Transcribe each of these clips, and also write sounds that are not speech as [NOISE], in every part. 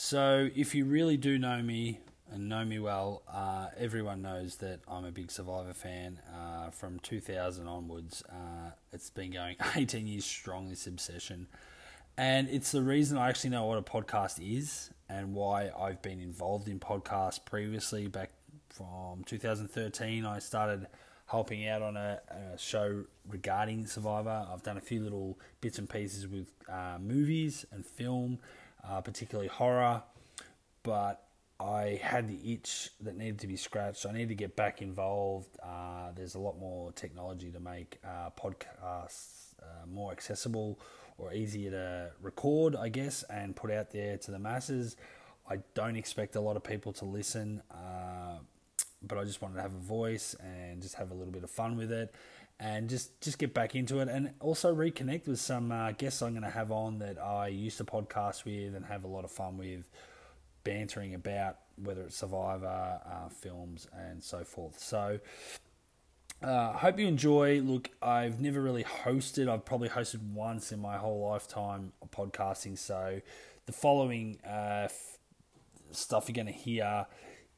So, if you really do know me and know me well, uh, everyone knows that I'm a big Survivor fan. Uh, from 2000 onwards, uh, it's been going [LAUGHS] 18 years strong, this obsession. And it's the reason I actually know what a podcast is and why I've been involved in podcasts previously. Back from 2013, I started helping out on a, a show regarding Survivor. I've done a few little bits and pieces with uh, movies and film, uh, particularly horror, but I had the itch that needed to be scratched. I need to get back involved. Uh, there's a lot more technology to make uh, podcasts uh, more accessible or easier to record, I guess, and put out there to the masses. I don't expect a lot of people to listen, uh, but I just wanted to have a voice and just have a little bit of fun with it, and just just get back into it, and also reconnect with some uh, guests I'm going to have on that I used to podcast with and have a lot of fun with, bantering about whether it's Survivor, uh, films, and so forth. So uh, hope you enjoy. Look, I've never really hosted. I've probably hosted once in my whole lifetime of podcasting. So the following uh, f- stuff you're going to hear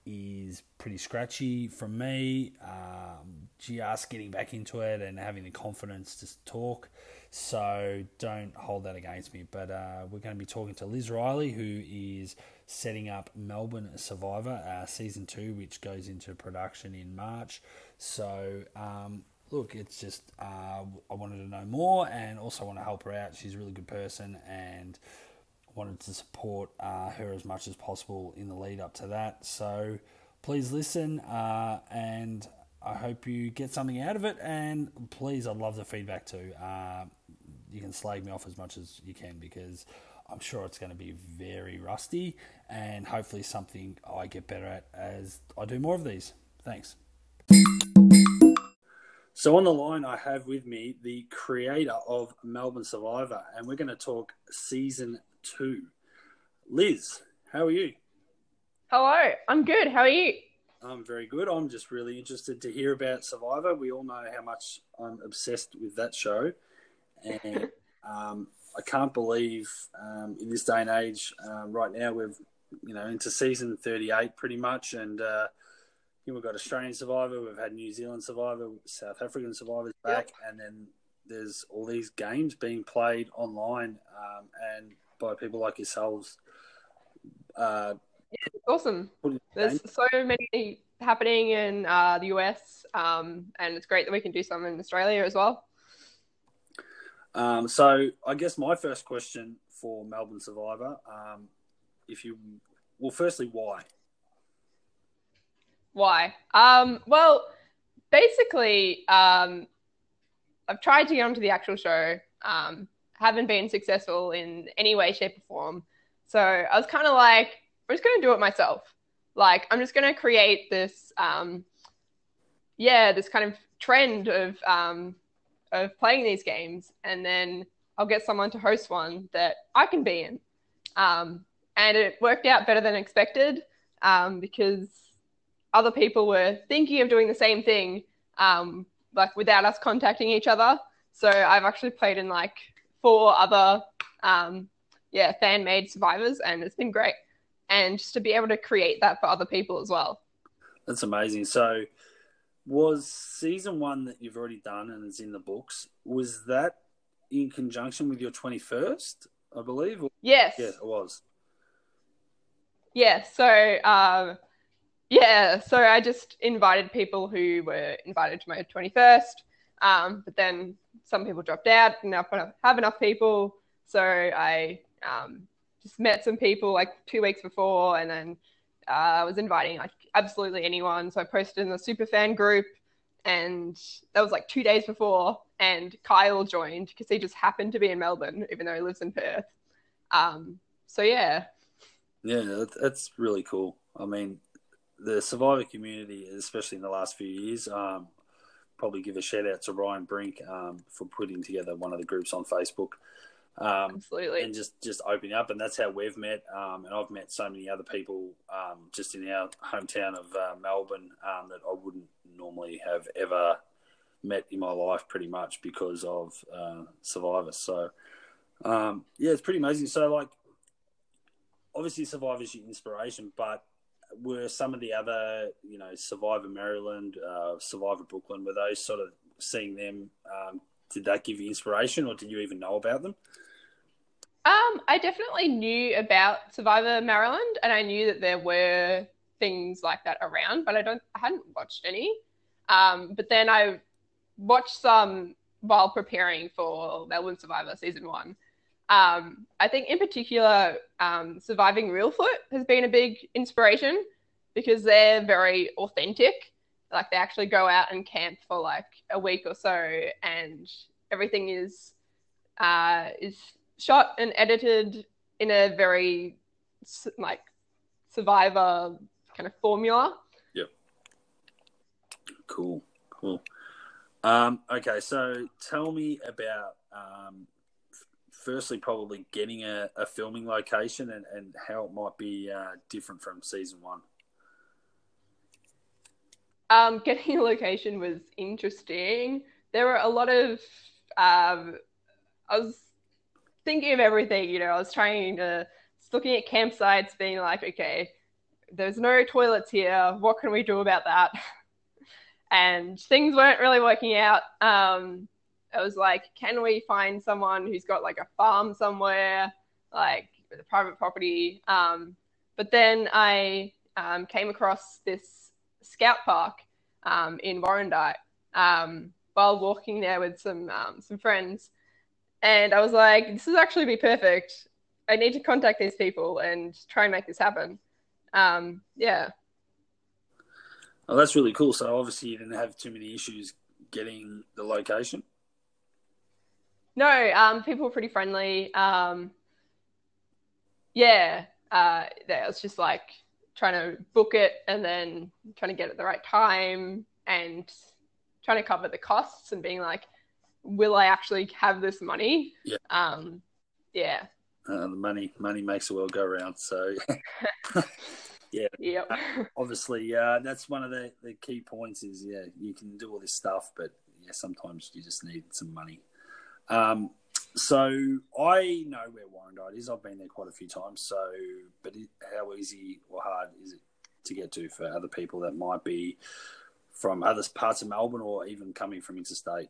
is pretty scratchy from me. Um, just getting back into it and having the confidence to talk. So don't hold that against me. But uh, we're going to be talking to Liz Riley, who is setting up Melbourne Survivor uh, season two, which goes into production in March. So um, look, it's just uh, I wanted to know more and also want to help her out. She's a really good person and wanted to support uh, her as much as possible in the lead up to that. So please listen uh, and I hope you get something out of it. And please, I'd love the feedback too. Uh, you can slag me off as much as you can because I'm sure it's going to be very rusty and hopefully something I get better at as I do more of these. Thanks. So on the line, I have with me the creator of Melbourne Survivor, and we're going to talk season two. Liz, how are you? Hello, I'm good. How are you? I'm very good. I'm just really interested to hear about Survivor. We all know how much I'm obsessed with that show, and um, I can't believe um, in this day and age, uh, right now we've you know into season 38 pretty much, and uh, we've got Australian Survivor, we've had New Zealand Survivor, South African Survivors back, yep. and then there's all these games being played online um, and by people like yourselves. Uh, yeah, awesome. There's so many happening in uh, the US, um, and it's great that we can do some in Australia as well. Um, so, I guess my first question for Melbourne Survivor, um, if you, well, firstly, why? Why? Um, well, basically, um, I've tried to get onto the actual show, um, haven't been successful in any way, shape, or form. So I was kind of like, I'm just going to do it myself. Like, I'm just going to create this, um, yeah, this kind of trend of um, of playing these games, and then I'll get someone to host one that I can be in. Um, and it worked out better than expected um, because other people were thinking of doing the same thing, um, like without us contacting each other. So I've actually played in like four other, um, yeah, fan made survivors, and it's been great. And just to be able to create that for other people as well. That's amazing. So, was season one that you've already done and is in the books, was that in conjunction with your 21st, I believe? Yes. Yeah, it was. Yeah. So, um, yeah, so I just invited people who were invited to my 21st, um, but then some people dropped out, and I have enough people. So I um, just met some people like two weeks before, and then uh, I was inviting like absolutely anyone. So I posted in the super fan group, and that was like two days before, and Kyle joined because he just happened to be in Melbourne, even though he lives in Perth. Um, so yeah. Yeah, that's really cool. I mean, the survivor community, especially in the last few years, um, probably give a shout out to Ryan Brink um, for putting together one of the groups on Facebook. Um, Absolutely. And just, just opening up. And that's how we've met. Um, and I've met so many other people um, just in our hometown of uh, Melbourne um, that I wouldn't normally have ever met in my life pretty much because of uh, Survivor. So, yeah, it's pretty amazing. So, like, obviously Survivor's your inspiration, but were some of the other, you know, Survivor Maryland, uh, Survivor Brooklyn, were those sort of seeing them? Um, did that give you inspiration, or did you even know about them? Um, I definitely knew about Survivor Maryland, and I knew that there were things like that around, but I don't, I hadn't watched any. Um, but then I watched some while preparing for Melbourne Survivor season one. Um, I think in particular, um, Surviving Reelfoot has been a big inspiration because they're very authentic. Like they actually go out and camp for like a week or so, and everything is uh, is shot and edited in a very like Survivor kind of formula. Yep. Cool. Cool. Um, okay, so tell me about um, firstly probably getting a, a, filming location and, and how it might be uh, different from season one. Um, [LAUGHS] getting a location was interesting. There were a lot of um, I was thinking of everything. You know, I was trying to looking at campsites, being like, okay, there's no toilets here. What can we do about that? [LAUGHS] and things weren't really working out. Um, I was like, can we find someone who's got like a farm somewhere, like with a private property? Um, but then I um, came across this scout park um, in Warrandyte um, while walking there with some um, some friends, and I was like, this is actually be perfect. I need to contact these people and try and make this happen. Um, yeah. Oh, that's really cool. So obviously you didn't have too many issues getting the location. No, um, people were pretty friendly. Um, yeah, uh, it was just like trying to book it and then trying to get it at the right time and trying to cover the costs and being like, will I actually have this money? Yeah. Um, yeah. Uh, the money, money makes the world go round. So [LAUGHS] Yeah. Yep. Uh, obviously, uh, that's one of the, the key points is, yeah, you can do all this stuff, but yeah, sometimes you just need some money. Um, so I know where Warrandyte is. I've been there quite a few times. So, but how easy or hard is it to get to for other people that might be from other parts of Melbourne or even coming from interstate?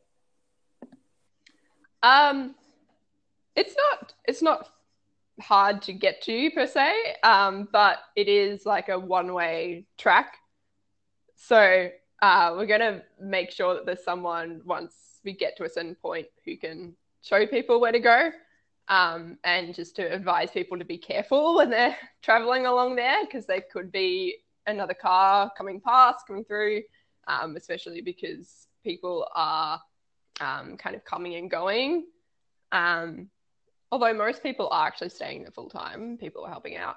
Um, it's not. It's not hard to get to per se, um, but it is like a one way track. So uh, we're going to make sure that there's someone once we get to a certain point who can show people where to go um, and just to advise people to be careful when they're [LAUGHS] traveling along there because there could be another car coming past, coming through, um, especially because people are um, kind of coming and going. Um, although most people are actually staying there full time, people are helping out.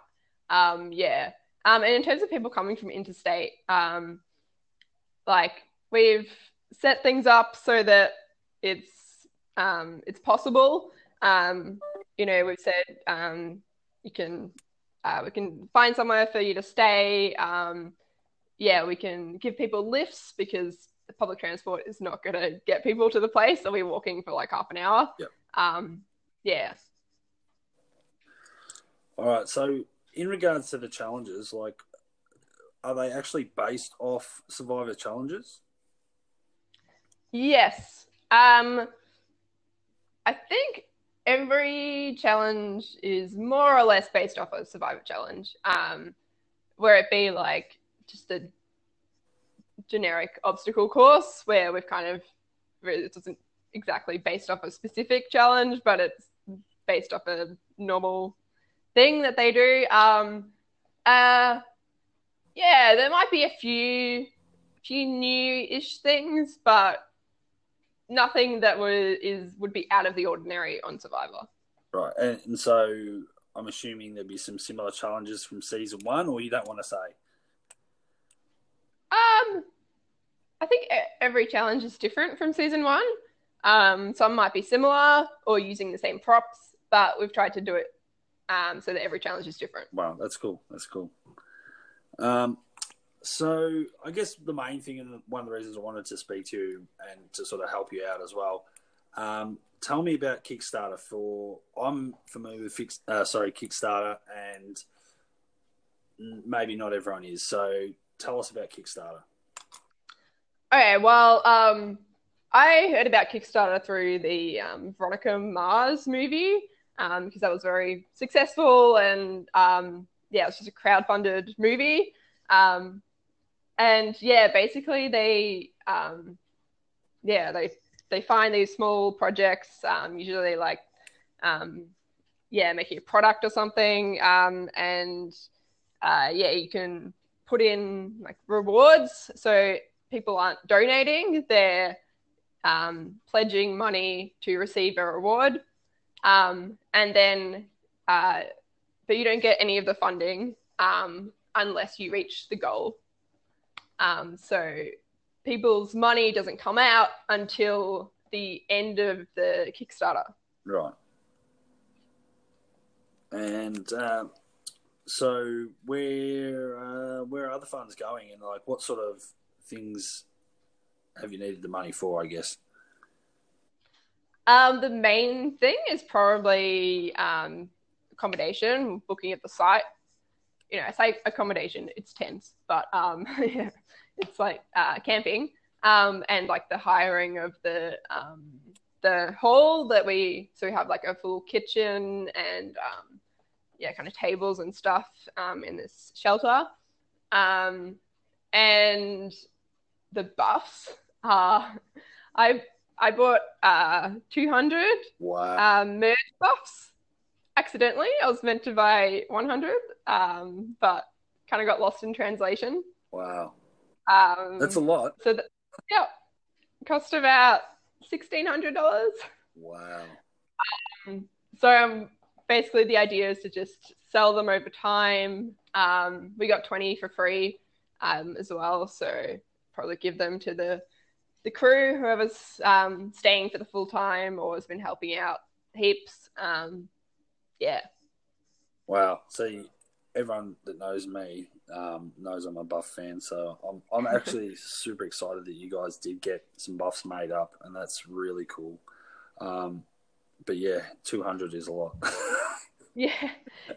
Um, yeah. Um, and in terms of people coming from interstate, like we've set things up so that it's um, it's possible. Um, you know, we've said um, you can uh, we can find somewhere for you to stay. Um, yeah, we can give people lifts because the public transport is not going to get people to the place. They'll be walking for like half an hour. Yep. Um, yeah. All right. So, in regards to the challenges, like, are they actually based off Survivor challenges? Yes. Um, I think every challenge is more or less based off a Survivor challenge. Um, where it be like just a generic obstacle course where we've kind of it doesn't exactly based off a specific challenge, but it's based off a normal thing that they do. Um, uh, yeah, there might be a few few new-ish things, but nothing that would is would be out of the ordinary on Survivor. Right, and, and so I'm assuming there'd be some similar challenges from season one, or you don't want to say. Um, I think every challenge is different from season one. Um, some might be similar or using the same props, but we've tried to do it um, so that every challenge is different. Wow, that's cool. That's cool. Um, so I guess the main thing and one of the reasons I wanted to speak to you and to sort of help you out as well, Um, tell me about Kickstarter. For I'm familiar with fix, uh, sorry Kickstarter, and maybe not everyone is. So tell us about Kickstarter. Okay, well, um, I heard about Kickstarter through the um, Veronica Mars movie because um, that was very successful and um, yeah, it was just a crowd-funded movie. Um, and yeah, basically they um, yeah they they find these small projects, um, usually like um, yeah making a product or something, um, and uh, yeah you can put in like rewards so people aren't donating they're um, pledging money to receive a reward. Um, and then, uh, but you don't get any of the funding um, unless you reach the goal. Um, so people's money doesn't come out until the end of the Kickstarter. Right. And uh, so, where uh, where are the funds going, and like what sort of things have you needed the money for? I guess. Um, the main thing is probably um, accommodation, booking at the site. You know, I say accommodation, it's tents, but um, [LAUGHS] yeah, it's like uh, camping um, and like the hiring of the um, the hall that we so we have like a full kitchen and um, yeah, kind of tables and stuff um, in this shelter, um, and the buffs. Uh, [LAUGHS] I I bought uh, 200 wow. um, merge buffs accidentally. I was meant to buy 100, um, but kind of got lost in translation. Wow. Um, That's a lot. So, the, yeah, cost about $1,600. Wow. Um, so, um, basically, the idea is to just sell them over time. Um, we got 20 for free um, as well. So, probably give them to the the crew, whoever's um, staying for the full time or has been helping out heaps. Um, yeah. Wow. See, everyone that knows me um, knows I'm a buff fan, so I'm I'm actually [LAUGHS] super excited that you guys did get some buffs made up, and that's really cool. Um, but yeah, 200 is a lot. [LAUGHS] yeah.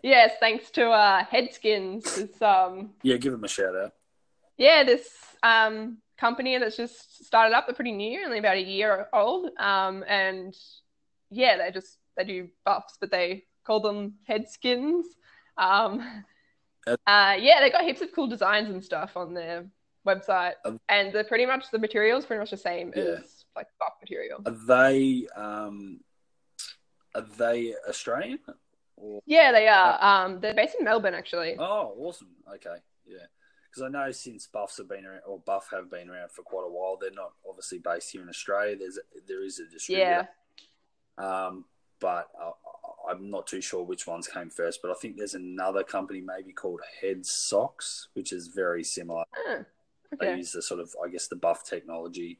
Yes, thanks to uh, Headskins. um, yeah, give them a shout out. Yeah, this um, company that's just started up. They're pretty new, only about a year old. Um, and yeah, they just they do buffs, but they call them head skins. Um, uh, yeah, they got heaps of cool designs and stuff on their website, and they're pretty much the materials pretty much the same yeah. as like buff material. Are they um, are they Australian? Or... Yeah, they are. Um, they're based in Melbourne, actually. Oh, awesome. Okay, yeah because I know since Buffs have been around, or Buff have been around for quite a while, they're not obviously based here in Australia. There's a, there is a distributor, yeah. Um, but uh, I'm not too sure which ones came first. But I think there's another company maybe called Head Socks, which is very similar. Oh, okay. They use the sort of I guess the Buff technology.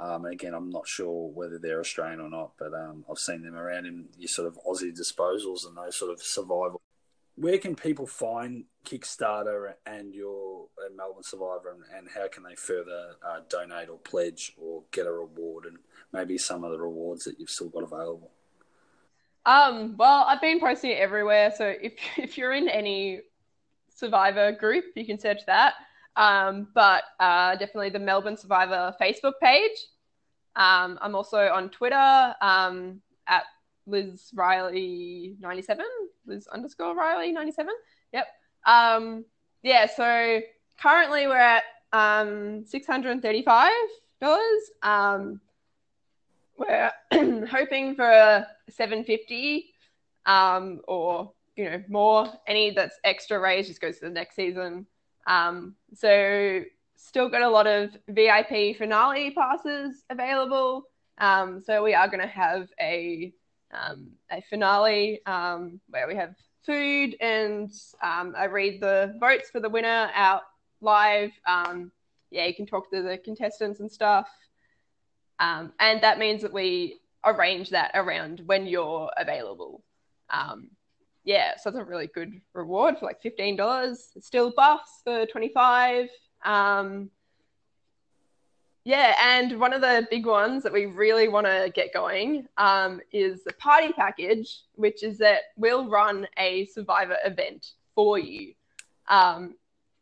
Um, and again, I'm not sure whether they're Australian or not, but um, I've seen them around in your sort of Aussie disposals and those sort of survival where can people find Kickstarter and your and Melbourne Survivor, and, and, how can they further uh, donate or pledge or get a reward, and maybe some of the rewards that you've still got available? Um, well, I've been posting it everywhere, so if [LAUGHS] if you're in any Survivor group, you can search that. Um, but uh, definitely the Melbourne Survivor Facebook page. Um, I'm also on Twitter um, at Liz Riley 97, Liz underscore Riley 97. Yep. Um, yeah, so currently we're at um, $635. Um, we're [CLEARS THROAT] hoping for a 750 um, or you know more. Any that's extra raised just goes to the next season. Um, so still got a lot of VIP finale passes available. Um, so we are going to have a um, a finale um, where we have food and um, I read the votes for the winner out live. Um, yeah, you can talk to the contestants and stuff. Um, and that means that we arrange that around when you're available. Um, yeah, so it's a really good reward for like $15. Still buffs for 25 Yeah, yeah, and one of the big ones that we really want to get going um, is the party package, which is that we'll run a survivor event for you. Um,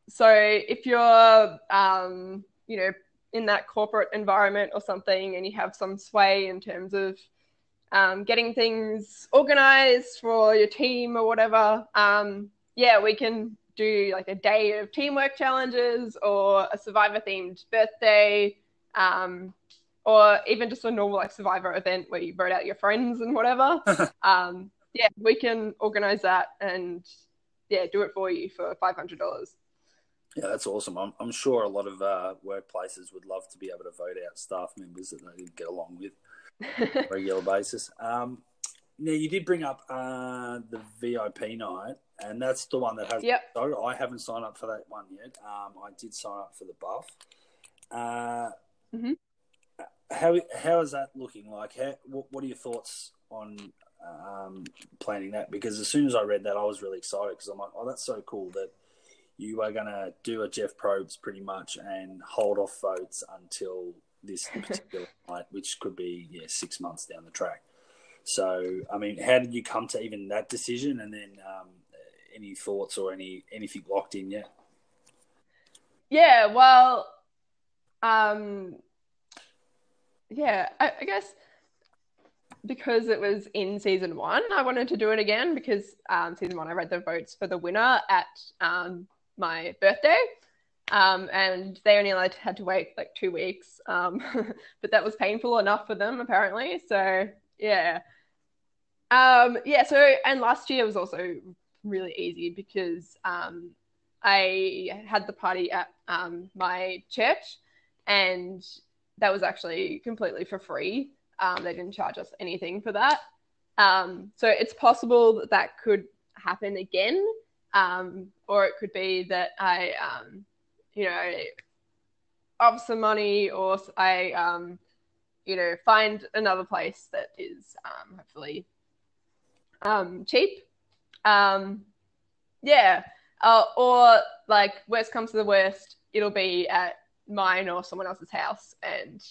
so if you're, um, you know, in that corporate environment or something, and you have some sway in terms of um, getting things organized for your team or whatever, um, yeah, we can do like a day of teamwork challenges or a survivor themed birthday um, or even just a normal like survivor event where you vote out your friends and whatever. [LAUGHS] Um, yeah we can organize that and yeah do it for you for $500 yeah, that's awesome. I'm, I'm sure a lot of uh, workplaces would love to be able to vote out staff members that they get along with [LAUGHS] on a regular basis. Um, now, you did bring up uh, the VIP night, and that's the one that has. Yep. So I haven't signed up for that one yet. Um, I did sign up for the buff. Uh, mm-hmm. How how is that looking like? How, what, what are your thoughts on um, planning that? Because as soon as I read that, I was really excited because I'm like, oh, that's so cool that you are going to do a Jeff Probst pretty much and hold off votes until this [LAUGHS] particular night, which could be yeah six months down the track. So, I mean, how did you come to even that decision? And then, um, any thoughts or any anything locked in yet? Yeah, well, um, yeah, I, I, guess because it was in season one, I wanted to do it again because um, season one I read the votes for the winner at um, my birthday. Um, and they only like, had to wait like two weeks, um, [LAUGHS] but that was painful enough for them apparently. So yeah, um, yeah. So and last year was also really easy because um, I had the party at um, my church, and that was actually completely for free. Um, they didn't charge us anything for that. Um, so it's possible that that could happen again, um, or it could be that I, um, you know, up some money, or I, um, you know, find another place that is um, hopefully um, cheap. Um, yeah, uh, or like worst comes to the worst, it'll be at mine or someone else's house, and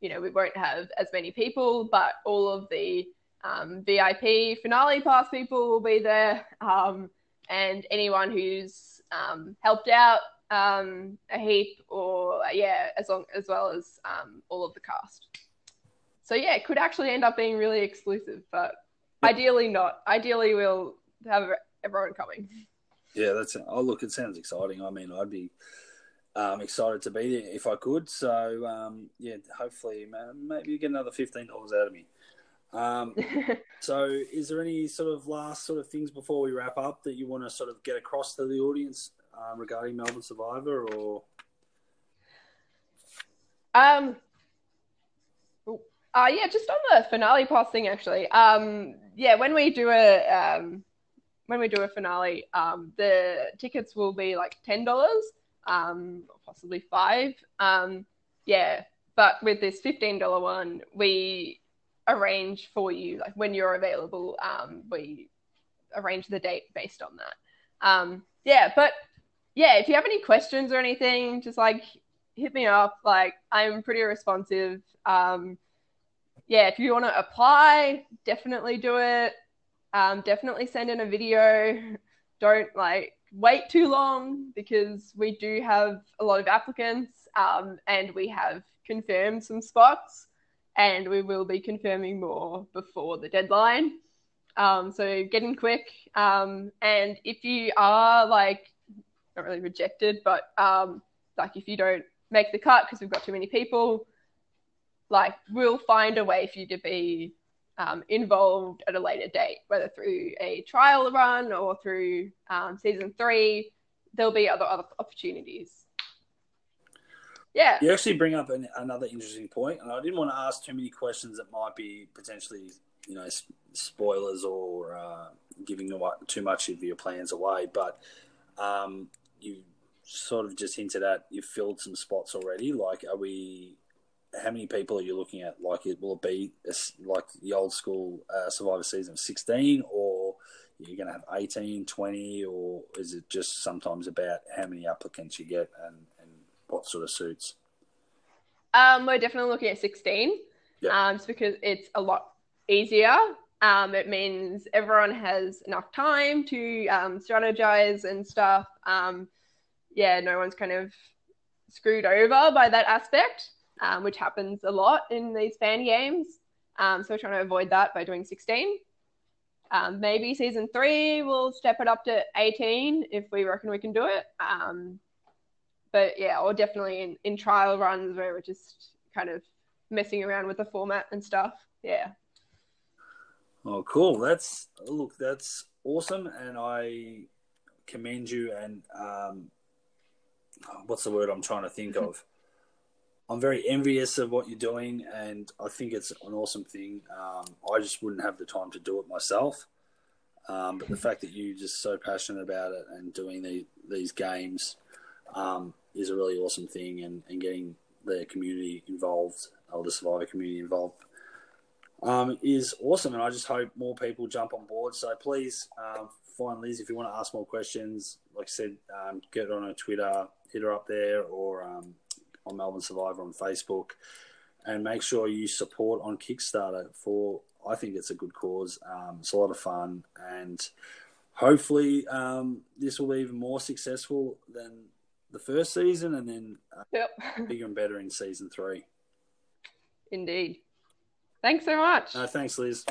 you know we won't have as many people, but all of the um, VIP finale pass people will be there, um, and anyone who's um, helped out um, a heap, or yeah, as long as well as um, all of the cast. So yeah, it could actually end up being really exclusive, but ideally not. Ideally, we'll have everyone coming. Yeah, that's. Oh, look, it sounds exciting. I mean, I'd be um, excited to be there if I could. So, um, yeah, hopefully, maybe you get another fifteen dollars out of me. Um, [LAUGHS] so, is there any sort of last sort of things before we wrap up that you want to sort of get across to the audience um, regarding Melbourne Survivor, or? Um. Uh, yeah, just on the finale pass thing, actually. Um, yeah, when we do a um, when we do a finale, um, the tickets will be like ten dollars, um, possibly five. Um, yeah, but with this fifteen dollar one, we arrange for you like when you're available. Um, we arrange the date based on that. Um, yeah, but yeah, if you have any questions or anything, just like hit me up. Like I'm pretty responsive. Um, yeah, if you want to apply, definitely do it. Um, definitely send in a video. Don't like wait too long because we do have a lot of applicants um, and we have confirmed some spots and we will be confirming more before the deadline. Um, so get in quick. Um, and if you are like, not really rejected, but um, like if you don't make the cut because we've got too many people, like we'll find a way for you to be um, involved at a later date, whether through a trial run or through um, season three. There'll be other other opportunities. Yeah. You actually bring up an, another interesting point, and I didn't want to ask too many questions that might be potentially, you know, spoilers or uh, giving too much of your plans away. But um, you sort of just hinted at you've filled some spots already. Like, are we how many people are you looking at? Like, it will it be like the old school uh, Survivor season of 16, or you're going to have 18, 20, or is it just sometimes about how many applicants you get and what sort of suits? Um, we're definitely looking at 16, Yeah. um, just because it's a lot easier. Um, it means everyone has enough time to um, strategize and stuff. Um, yeah, no one's kind of screwed over by that aspect, um, which happens a lot in these fan games. Um, so we're trying to avoid that by doing 16. Um, maybe season three we'll step it up to 18 if we reckon we can do it. Um, but yeah, or definitely in, in trial runs where we're just kind of messing around with the format and stuff. Yeah. Oh, cool. That's look, that's awesome, and I commend you. And um, what's the word I'm trying to think of? [LAUGHS] I'm very envious of what you're doing, and I think it's an awesome thing. Um, I just wouldn't have the time to do it myself. Um, but the [LAUGHS] fact that you're just so passionate about it and doing the, these games um, is a really awesome thing, and, and getting the community involved, or the Survivor community involved, um, is awesome. And I just hope more people jump on board. So please um, find Liz if you want to ask more questions. Like I said, um, get on her Twitter, hit her up there, or um, on Melbourne Survivor on Facebook, and make sure you support on Kickstarter for. I think it's a good cause. Um, it's a lot of fun, and hopefully um, this will be even more successful than the first season, and then uh, Yep. [LAUGHS] bigger and better in season three. Indeed. Thanks so much. No, thanks, Liz.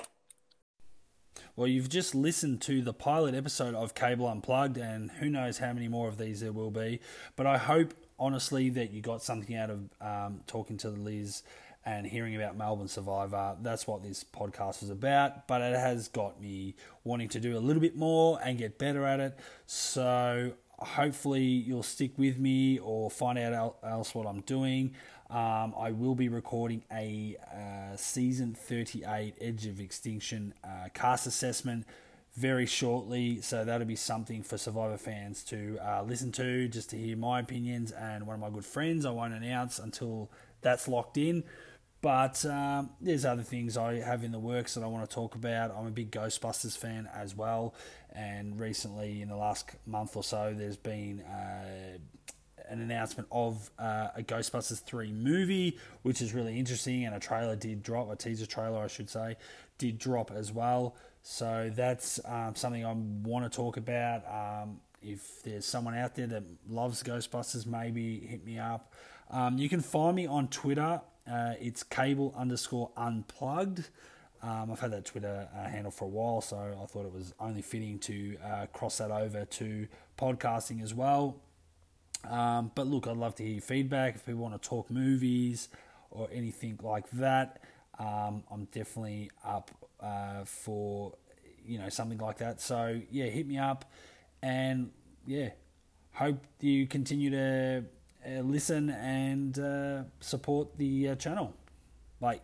Well, you've just listened to the pilot episode of Cable Unplugged, and who knows how many more of these there will be. But I hope, honestly, that you got something out of um, talking to Liz and hearing about Melbourne Survivor. That's what this podcast is about. But it has got me wanting to do a little bit more and get better at it. So hopefully you'll stick with me or find out else what I'm doing. Um, I will be recording a uh, season 38 Edge of Extinction uh, cast assessment very shortly. So that'll be something for Survivor fans to uh, listen to, just to hear my opinions and one of my good friends. I won't announce until that's locked in. But um, there's other things I have in the works that I want to talk about. I'm a big Ghostbusters fan as well, and recently, in the last month or so, there's been uh, an announcement of uh, a Ghostbusters 3 movie, which is really interesting, and a trailer did drop, a teaser trailer, I should say, did drop as well. So that's um, something I want to talk about. Um, if there's someone out there that loves Ghostbusters, maybe hit me up. Um, you can find me on Twitter. Uh, it's cable underscore unplugged. Um, I've had that Twitter uh, handle for a while, so I thought it was only fitting to uh, cross that over to podcasting as well. Um, but look, I'd love to hear your feedback. If people want to talk movies or anything like that, um, I'm definitely up uh, for you know something like that. So yeah, hit me up, and yeah, hope you continue to listen and uh, support the uh, channel. Bye.